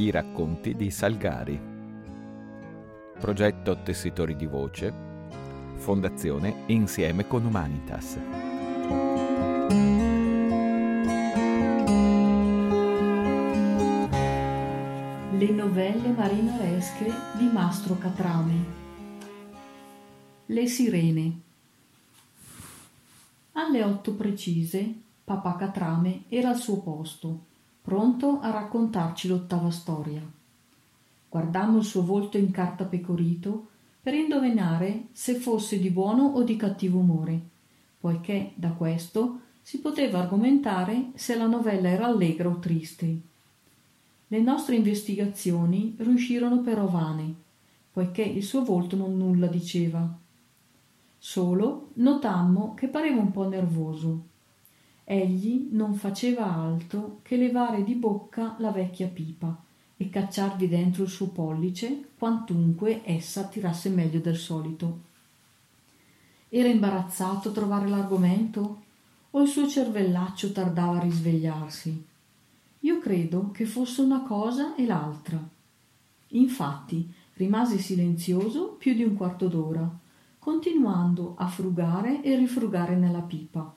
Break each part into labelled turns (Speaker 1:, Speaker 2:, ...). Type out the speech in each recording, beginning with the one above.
Speaker 1: I racconti di Salgari. Progetto Tessitori di Voce. Fondazione Insieme con Humanitas.
Speaker 2: Le novelle marinaresche di Mastro Catrame. Le sirene. Alle otto precise, papà Catrame era al suo posto pronto a raccontarci l'ottava storia. Guardammo il suo volto in carta pecorito per indovinare se fosse di buono o di cattivo umore, poiché da questo si poteva argomentare se la novella era allegra o triste. Le nostre investigazioni riuscirono però vane, poiché il suo volto non nulla diceva. Solo notammo che pareva un po' nervoso egli non faceva altro che levare di bocca la vecchia pipa e cacciarvi dentro il suo pollice quantunque essa tirasse meglio del solito. Era imbarazzato a trovare l'argomento? O il suo cervellaccio tardava a risvegliarsi? Io credo che fosse una cosa e l'altra. Infatti rimase silenzioso più di un quarto d'ora continuando a frugare e rifrugare nella pipa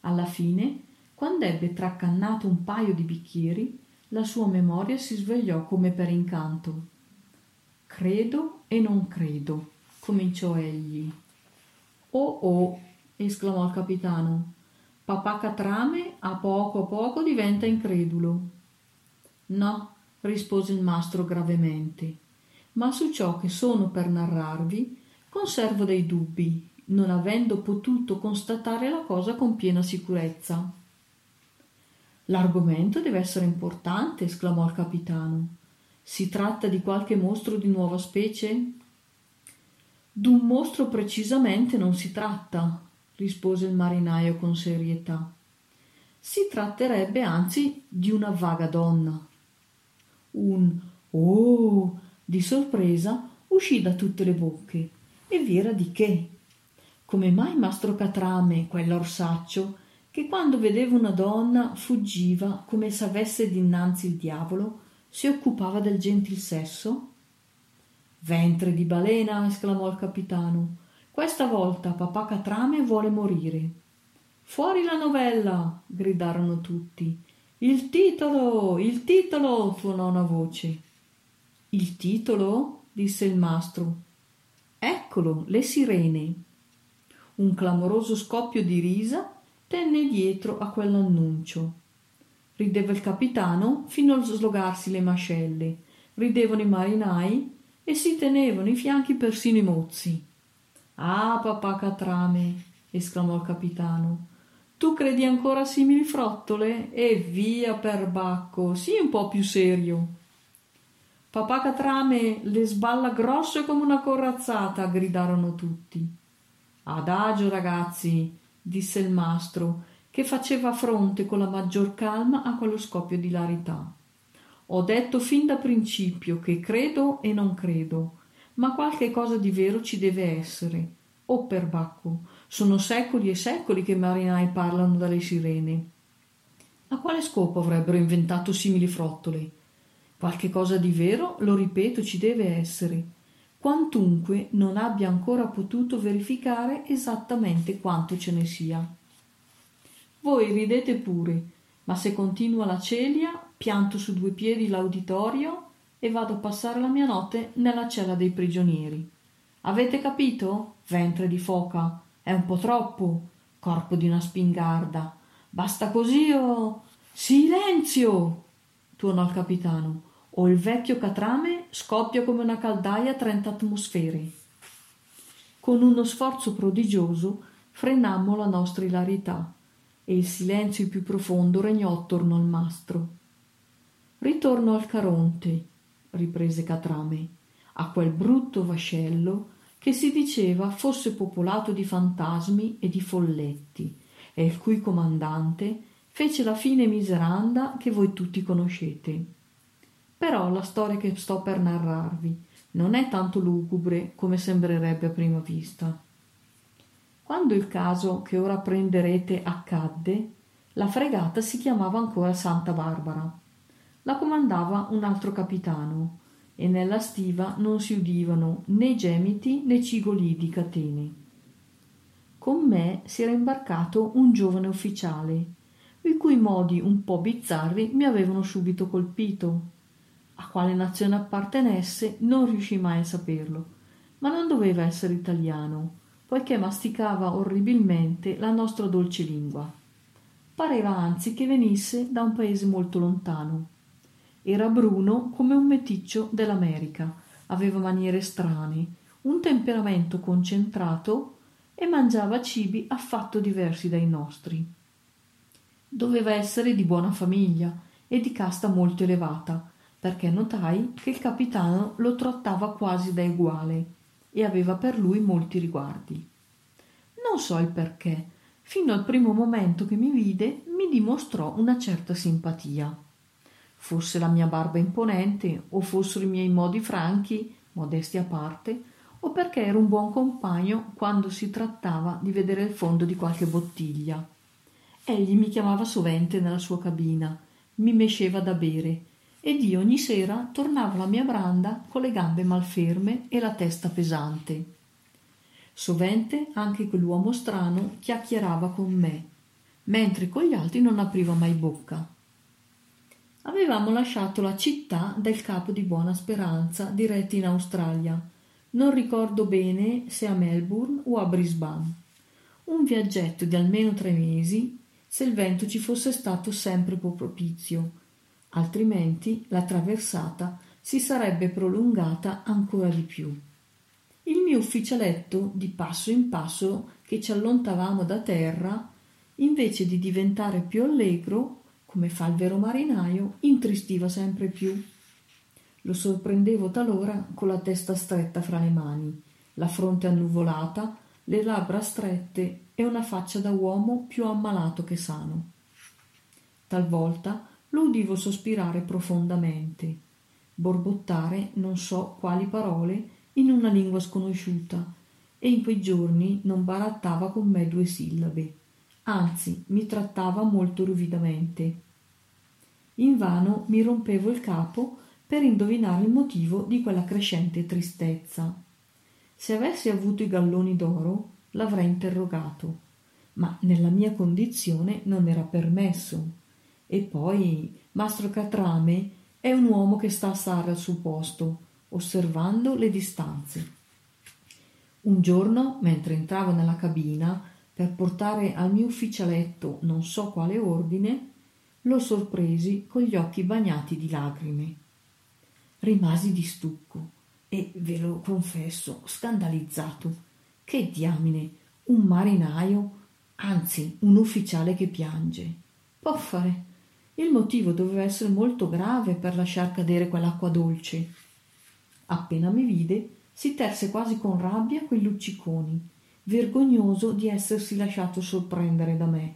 Speaker 2: alla fine quando ebbe traccannato un paio di bicchieri la sua memoria si svegliò come per incanto. Credo e non credo cominciò egli. Oh oh esclamò il capitano. Papà catrame a poco a poco diventa incredulo no rispose il mastro gravemente. Ma su ciò che sono per narrarvi conservo dei dubbi non avendo potuto constatare la cosa con piena sicurezza. L'argomento deve essere importante, esclamò il capitano. Si tratta di qualche mostro di nuova specie? D'un mostro precisamente non si tratta, rispose il marinaio con serietà. Si tratterebbe anzi di una vaga donna. Un oh di sorpresa uscì da tutte le bocche e vi era di che come mai mastro catrame quell'orsaccio che quando vedeva una donna fuggiva come s'avesse dinanzi il diavolo si occupava del gentil sesso? Ventre di balena esclamò il capitano. Questa volta papà catrame vuole morire. Fuori la novella gridarono tutti. Il titolo il titolo tuonò una voce. Il titolo? disse il mastro. Eccolo le sirene un clamoroso scoppio di risa tenne dietro a quell'annuncio. Rideva il capitano fino a slogarsi le mascelle ridevano i marinai e si tenevano i fianchi persino i mozzi. Ah papà catrame esclamò il capitano tu credi ancora simili frottole? E via per bacco sii un po più serio. Papà catrame le sballa grosse come una corazzata gridarono tutti adagio ragazzi disse il mastro che faceva fronte con la maggior calma a quello scoppio di larità. Ho detto fin da principio che credo e non credo ma qualche cosa di vero ci deve essere. Oh perbacco sono secoli e secoli che i marinai parlano dalle sirene. A quale scopo avrebbero inventato simili frottole? Qualche cosa di vero lo ripeto ci deve essere quantunque non abbia ancora potuto verificare esattamente quanto ce ne sia. Voi ridete pure ma se continua la celia pianto su due piedi l'auditorio e vado a passare la mia notte nella cella dei prigionieri. Avete capito? Ventre di foca. È un po troppo. Corpo di una spingarda. Basta così o silenzio! tuonò il capitano o il vecchio catrame scoppia come una caldaia a trenta atmosfere. Con uno sforzo prodigioso frenammo la nostra ilarità e il silenzio più profondo regnò attorno al mastro. Ritorno al Caronte, riprese Catrame, a quel brutto vascello che si diceva fosse popolato di fantasmi e di folletti, e il cui comandante fece la fine miseranda che voi tutti conoscete però la storia che sto per narrarvi non è tanto lugubre come sembrerebbe a prima vista. Quando il caso che ora prenderete accadde, la fregata si chiamava ancora Santa Barbara. la comandava un altro capitano e nella stiva non si udivano né gemiti né cigoli di catene. Con me si era imbarcato un giovane ufficiale, i cui modi un po' bizzarri mi avevano subito colpito. A quale nazione appartenesse non riuscii mai a saperlo, ma non doveva essere italiano, poiché masticava orribilmente la nostra dolce lingua. Pareva anzi che venisse da un paese molto lontano. Era bruno come un meticcio dell'America, aveva maniere strane, un temperamento concentrato e mangiava cibi affatto diversi dai nostri. Doveva essere di buona famiglia e di casta molto elevata, perché notai che il capitano lo trattava quasi da uguale e aveva per lui molti riguardi. Non so il perché, fino al primo momento che mi vide mi dimostrò una certa simpatia. Fosse la mia barba imponente o fossero i miei modi franchi, modesti a parte, o perché ero un buon compagno quando si trattava di vedere il fondo di qualche bottiglia. Egli mi chiamava sovente nella sua cabina, mi mesceva da bere ed io ogni sera tornavo alla mia branda con le gambe malferme e la testa pesante. Sovente anche quell'uomo strano chiacchierava con me, mentre con gli altri non apriva mai bocca. Avevamo lasciato la città del capo di Buona Speranza diretti in Australia. Non ricordo bene se a Melbourne o a Brisbane. Un viaggetto di almeno tre mesi, se il vento ci fosse stato sempre propizio, altrimenti la traversata si sarebbe prolungata ancora di più. Il mio ufficialetto, di passo in passo che ci allontanavamo da terra, invece di diventare più allegro, come fa il vero marinaio, intristiva sempre più. Lo sorprendevo talora con la testa stretta fra le mani, la fronte annuvolata, le labbra strette e una faccia da uomo più ammalato che sano. Talvolta lo udivo sospirare profondamente, borbottare non so quali parole in una lingua sconosciuta, e in quei giorni non barattava con me due sillabe, anzi mi trattava molto ruvidamente. Invano mi rompevo il capo per indovinare il motivo di quella crescente tristezza. Se avessi avuto i galloni d'oro, l'avrei interrogato, ma nella mia condizione non era permesso. E poi Mastro Catrame è un uomo che sta a stare al suo posto, osservando le distanze. Un giorno, mentre entravo nella cabina per portare al mio ufficialetto non so quale ordine, lo sorpresi con gli occhi bagnati di lagrime. Rimasi di stucco e, ve lo confesso, scandalizzato. Che diamine, un marinaio, anzi un ufficiale che piange. Poffare, il motivo doveva essere molto grave per lasciar cadere quell'acqua dolce. Appena mi vide, si terse quasi con rabbia quei lucciconi, vergognoso di essersi lasciato sorprendere da me.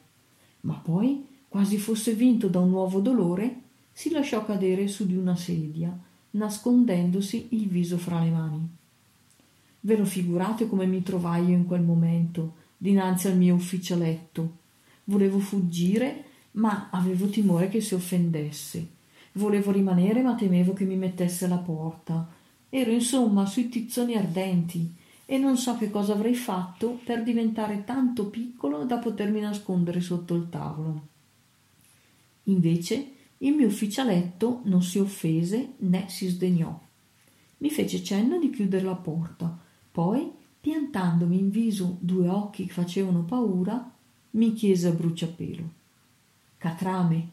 Speaker 2: Ma poi, quasi fosse vinto da un nuovo dolore, si lasciò cadere su di una sedia, nascondendosi il viso fra le mani. Ve lo figurate come mi trovai io in quel momento, dinanzi al mio ufficialetto. Volevo fuggire, ma avevo timore che si offendesse. Volevo rimanere, ma temevo che mi mettesse alla porta. Ero insomma sui tizzoni ardenti e non so che cosa avrei fatto per diventare tanto piccolo da potermi nascondere sotto il tavolo. Invece il mio ufficialetto non si offese né si sdegnò. Mi fece cenno di chiudere la porta poi, piantandomi in viso due occhi che facevano paura, mi chiese a bruciapelo: Catrame,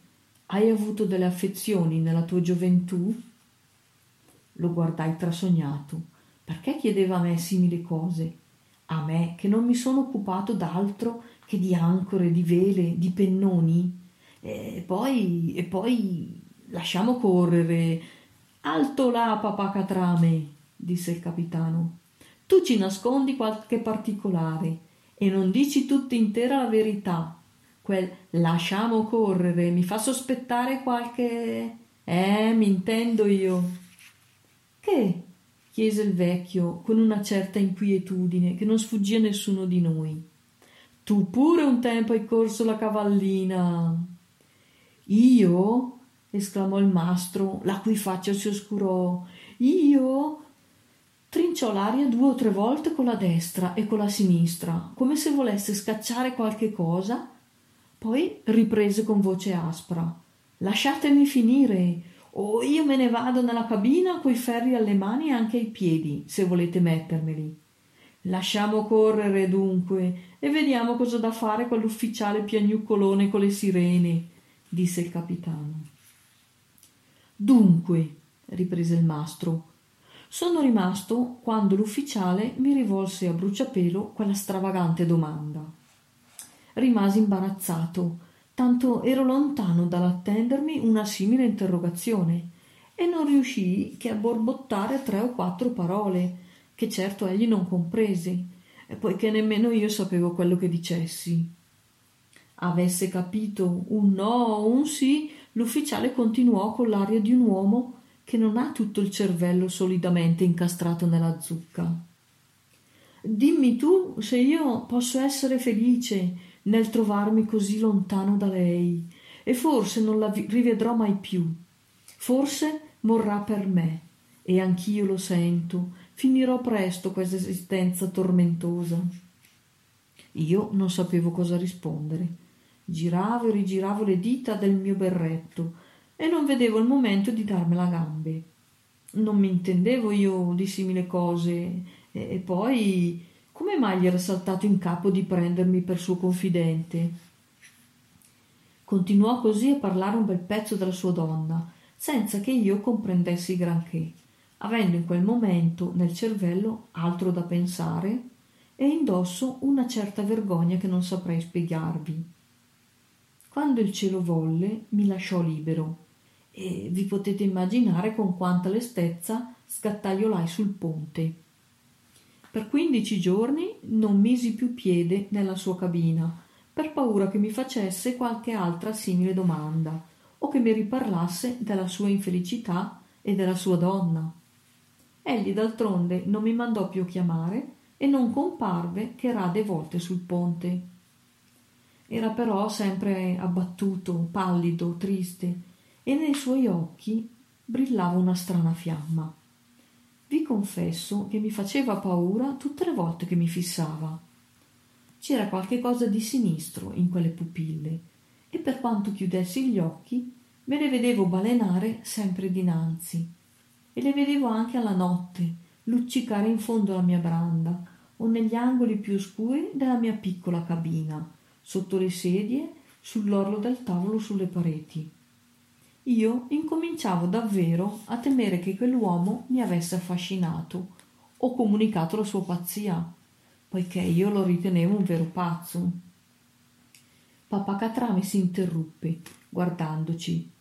Speaker 2: hai avuto delle affezioni nella tua gioventù? Lo guardai trasognato. Perché chiedeva a me simili cose? A me che non mi sono occupato d'altro che di ancore, di vele, di pennoni? E poi, e poi lasciamo correre. Alto là, papà Catrame, disse il capitano tu ci nascondi qualche particolare e non dici tutta intera la verità. Quel lasciamo correre mi fa sospettare qualche. Eh, mi intendo io. Che? chiese il vecchio con una certa inquietudine che non sfuggì a nessuno di noi. Tu pure un tempo hai corso la cavallina. Io? esclamò il mastro, la cui faccia si oscurò. Io? Trinciò l'aria due o tre volte con la destra e con la sinistra, come se volesse scacciare qualche cosa. Poi riprese con voce aspra. Lasciatemi finire, o io me ne vado nella cabina coi ferri alle mani e anche ai piedi, se volete mettermeli. Lasciamo correre dunque e vediamo cosa da fare quell'ufficiale piagnuccolone con le sirene, disse il capitano. Dunque, riprese il mastro, sono rimasto quando l'ufficiale mi rivolse a bruciapelo quella stravagante domanda. Rimasi imbarazzato, tanto ero lontano dall'attendermi una simile interrogazione, e non riuscii che a borbottare tre o quattro parole, che certo egli non comprese, poiché nemmeno io sapevo quello che dicessi. Avesse capito un no o un sì, l'ufficiale continuò con l'aria di un uomo che non ha tutto il cervello solidamente incastrato nella zucca. Dimmi tu se io posso essere felice nel trovarmi così lontano da lei, e forse non la rivedrò mai più. Forse morrà per me, e anch'io lo sento, finirò presto questa esistenza tormentosa. Io non sapevo cosa rispondere. Giravo e rigiravo le dita del mio berretto e non vedevo il momento di darmela a gambe. Non mi intendevo io di simili cose e, e poi come mai gli era saltato in capo di prendermi per suo confidente? Continuò così a parlare un bel pezzo della sua donna, senza che io comprendessi granché avendo in quel momento nel cervello altro da pensare e indosso una certa vergogna che non saprei spiegarvi. Quando il cielo volle, mi lasciò libero e vi potete immaginare con quanta lestezza scattaiolai sul ponte. Per quindici giorni non misi più piede nella sua cabina, per paura che mi facesse qualche altra simile domanda o che mi riparlasse della sua infelicità e della sua donna. Egli d'altronde non mi mandò più chiamare e non comparve che rade volte sul ponte. Era però sempre abbattuto, pallido, triste, e nei suoi occhi brillava una strana fiamma. Vi confesso che mi faceva paura tutte le volte che mi fissava. C'era qualche cosa di sinistro in quelle pupille, e per quanto chiudessi gli occhi me le vedevo balenare sempre dinanzi e le vedevo anche alla notte luccicare in fondo alla mia branda o negli angoli più oscuri della mia piccola cabina, sotto le sedie, sull'orlo del tavolo, sulle pareti. Io incominciavo davvero a temere che quell'uomo mi avesse affascinato o comunicato la sua pazzia, poiché io lo ritenevo un vero pazzo. Papà Catrame si interruppe, guardandoci,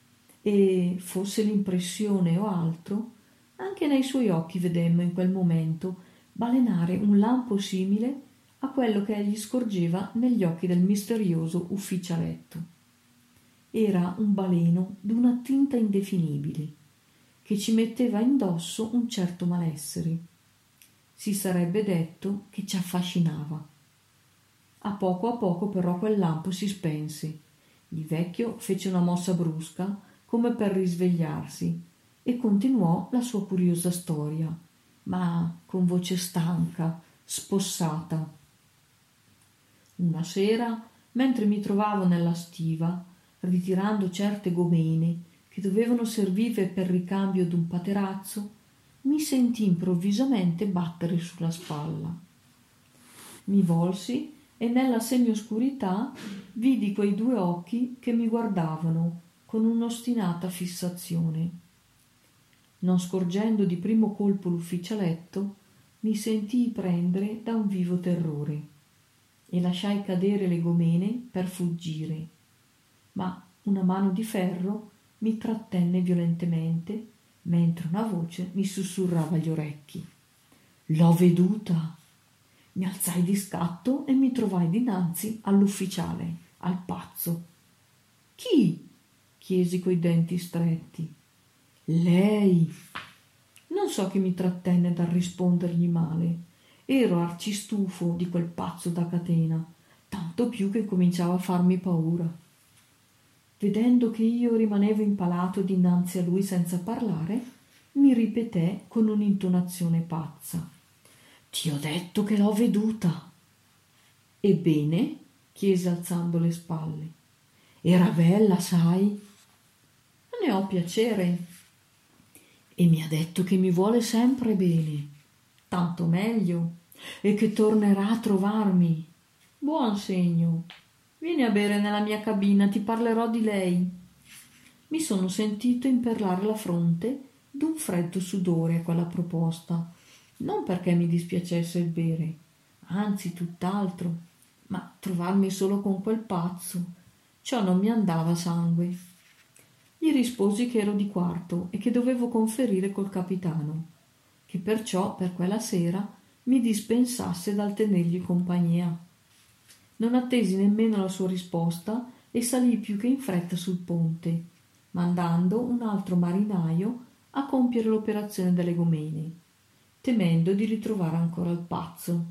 Speaker 2: e fosse l'impressione o altro, anche nei suoi occhi vedemmo in quel momento balenare un lampo simile a quello che egli scorgeva negli occhi del misterioso ufficialetto. Era un baleno d'una tinta indefinibile, che ci metteva indosso un certo malessere. Si sarebbe detto che ci affascinava. A poco a poco però quel lampo si spense. Il vecchio fece una mossa brusca come per risvegliarsi e continuò la sua curiosa storia, ma con voce stanca, spossata. Una sera, mentre mi trovavo nella stiva, ritirando certe gomene che dovevano servire per ricambio d'un paterazzo, mi sentii improvvisamente battere sulla spalla. Mi volsi e nella semioscurità vidi quei due occhi che mi guardavano con un'ostinata fissazione non scorgendo di primo colpo l'ufficialetto, mi sentii prendere da un vivo terrore e lasciai cadere le gomene per fuggire. Ma una mano di ferro mi trattenne violentemente, mentre una voce mi sussurrava agli orecchi. L'ho veduta. Mi alzai di scatto e mi trovai dinanzi all'ufficiale, al pazzo. Chi? chiesi coi denti stretti. Lei. Non so che mi trattenne dal rispondergli male. Ero arcistufo di quel pazzo da catena, tanto più che cominciava a farmi paura. Vedendo che io rimanevo impalato dinanzi a lui senza parlare, mi ripeté con un'intonazione pazza. Ti ho detto che l'ho veduta. Ebbene? chiese alzando le spalle. Era bella, sai? Ne ho piacere. E mi ha detto che mi vuole sempre bene. Tanto meglio. E che tornerà a trovarmi. Buon segno. Vieni a bere nella mia cabina, ti parlerò di lei. Mi sono sentito imperlare la fronte d'un freddo sudore a quella proposta, non perché mi dispiacesse il bere, anzi tutt'altro, ma trovarmi solo con quel pazzo, ciò non mi andava sangue. Gli risposi che ero di quarto e che dovevo conferire col capitano, che perciò per quella sera mi dispensasse dal tenergli compagnia. Non attesi nemmeno la sua risposta e salii più che in fretta sul ponte, mandando un altro marinaio a compiere l'operazione delle gomene, temendo di ritrovare ancora il pazzo.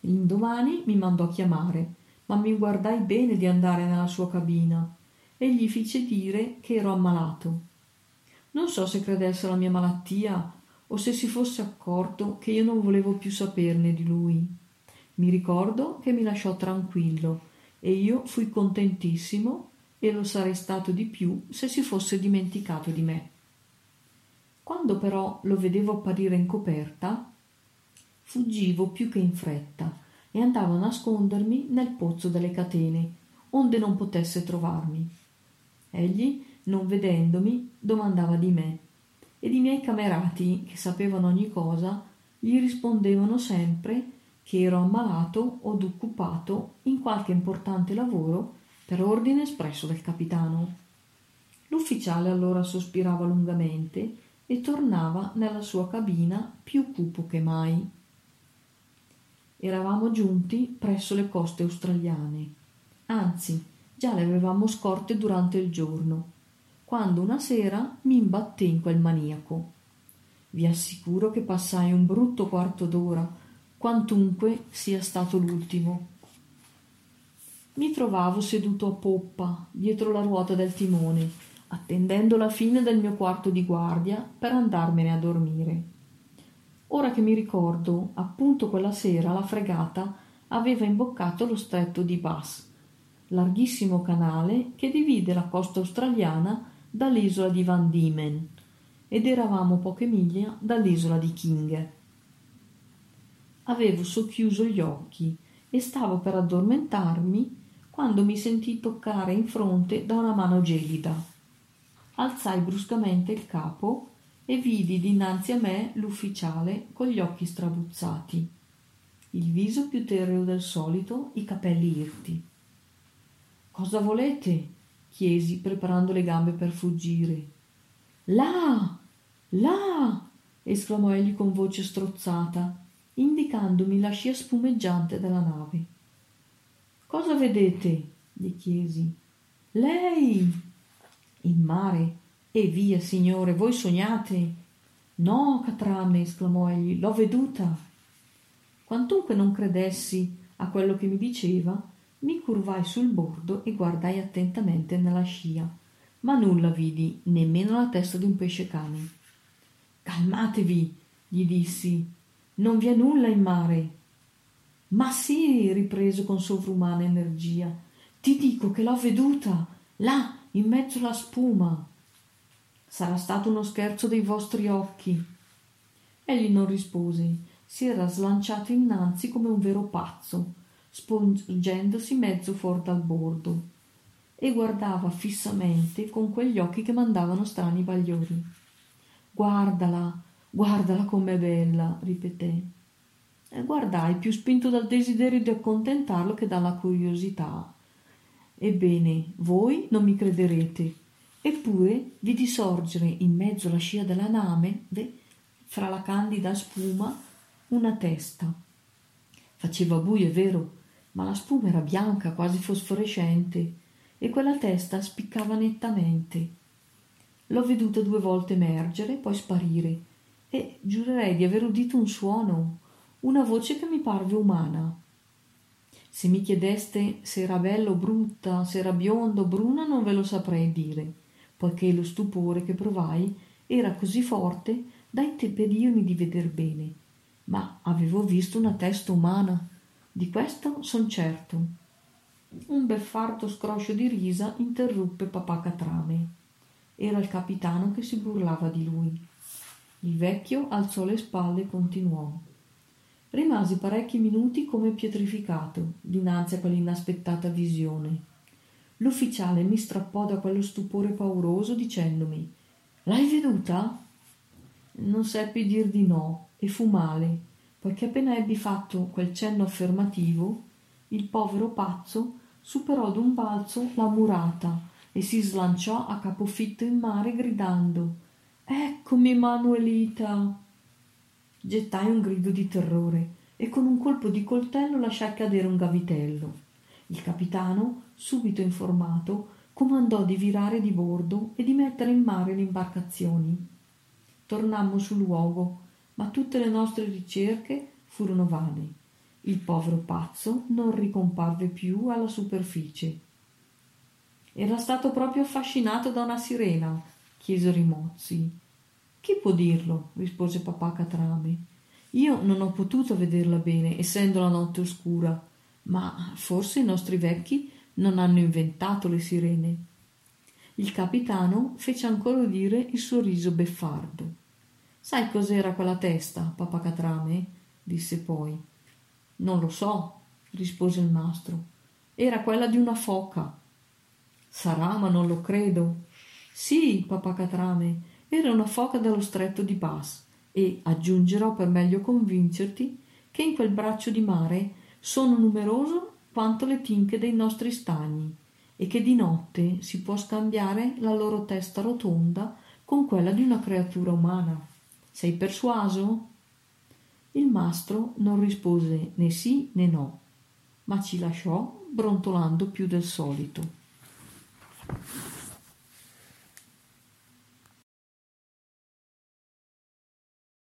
Speaker 2: L'indomani mi mandò a chiamare, ma mi guardai bene di andare nella sua cabina e gli fece dire che ero ammalato. Non so se credesse alla mia malattia o se si fosse accorto che io non volevo più saperne di lui. Mi ricordo che mi lasciò tranquillo e io fui contentissimo e lo sarei stato di più se si fosse dimenticato di me. Quando però lo vedevo apparire in coperta, fuggivo più che in fretta e andavo a nascondermi nel pozzo delle catene, onde non potesse trovarmi. Egli, non vedendomi, domandava di me, ed i miei camerati, che sapevano ogni cosa, gli rispondevano sempre che ero ammalato o occupato in qualche importante lavoro per ordine espresso del capitano. L'ufficiale allora sospirava lungamente e tornava nella sua cabina più cupo che mai. Eravamo giunti presso le coste australiane, anzi già le avevamo scorte durante il giorno, quando una sera mi imbatté in quel maniaco. Vi assicuro che passai un brutto quarto d'ora quantunque sia stato l'ultimo. Mi trovavo seduto a poppa, dietro la ruota del timone, attendendo la fine del mio quarto di guardia per andarmene a dormire. Ora che mi ricordo, appunto quella sera la fregata aveva imboccato lo stretto di Bass, larghissimo canale che divide la costa australiana dall'isola di Van Diemen, ed eravamo poche miglia dall'isola di King avevo socchiuso gli occhi e stavo per addormentarmi quando mi sentii toccare in fronte da una mano gelida. Alzai bruscamente il capo e vidi dinanzi a me l'ufficiale con gli occhi strabuzzati, il viso più terreo del solito, i capelli irti. Cosa volete? chiesi, preparando le gambe per fuggire. Là! Là! esclamò egli con voce strozzata indicandomi la scia spumeggiante della nave. Cosa vedete? gli chiesi. Lei! Il mare. E via, signore, voi sognate. No, catrame, esclamò egli, l'ho veduta. Quantunque non credessi a quello che mi diceva, mi curvai sul bordo e guardai attentamente nella scia, ma nulla vidi, nemmeno la testa di un pesce cane. Calmatevi, gli dissi, non vi è nulla in mare. Ma sì, ripreso con sovrumana energia, ti dico che l'ho veduta, là, in mezzo alla spuma. Sarà stato uno scherzo dei vostri occhi. Egli non rispose, si era slanciato innanzi come un vero pazzo, spongendosi mezzo fuori dal bordo, e guardava fissamente con quegli occhi che mandavano strani bagliori. Guardala, Guardala com'è bella, ripeté. E guardai, più spinto dal desiderio di accontentarlo che dalla curiosità. Ebbene, voi non mi crederete, eppure vidi sorgere in mezzo alla scia della nave, fra la candida spuma, una testa. Faceva buio, è vero, ma la spuma era bianca, quasi fosforescente, e quella testa spiccava nettamente. L'ho veduta due volte emergere, poi sparire, e giurerei di aver udito un suono, una voce che mi parve umana. Se mi chiedeste se era bella o brutta, se era bionda o bruna, non ve lo saprei dire, poiché lo stupore che provai era così forte da impedirmi di veder bene. Ma avevo visto una testa umana, di questo son certo. Un beffardo scroscio di risa interruppe papà Catrame. Era il capitano che si burlava di lui. Il vecchio alzò le spalle e continuò. Rimasi parecchi minuti come pietrificato dinanzi a quell'inaspettata visione. L'ufficiale mi strappò da quello stupore pauroso dicendomi L'hai veduta? Non seppi dir di no e fu male, poiché appena ebbi fatto quel cenno affermativo, il povero pazzo superò d'un balzo la murata e si slanciò a capofitto in mare gridando Eccomi, Manuelita! Gettai un grido di terrore e con un colpo di coltello lasciai cadere un gavitello. Il capitano, subito informato, comandò di virare di bordo e di mettere in mare le imbarcazioni. Tornammo sul luogo, ma tutte le nostre ricerche furono vane. Il povero pazzo non ricomparve più alla superficie. Era stato proprio affascinato da una sirena? chiesero i mozzi. Chi può dirlo? rispose papà Catrame. Io non ho potuto vederla bene, essendo la notte oscura, ma forse i nostri vecchi non hanno inventato le sirene. Il capitano fece ancora udire il suo riso beffardo. Sai cos'era quella testa, papà Catrame? disse poi. Non lo so, rispose il mastro. Era quella di una foca. Sarà, ma non lo credo. Sì, papà Catrame, era una foca dallo stretto di Bass e aggiungerò per meglio convincerti che in quel braccio di mare sono numeroso quanto le tinche dei nostri stagni e che di notte si può scambiare la loro testa rotonda con quella di una creatura umana. Sei persuaso? Il mastro non rispose né sì né no, ma ci lasciò brontolando più del solito.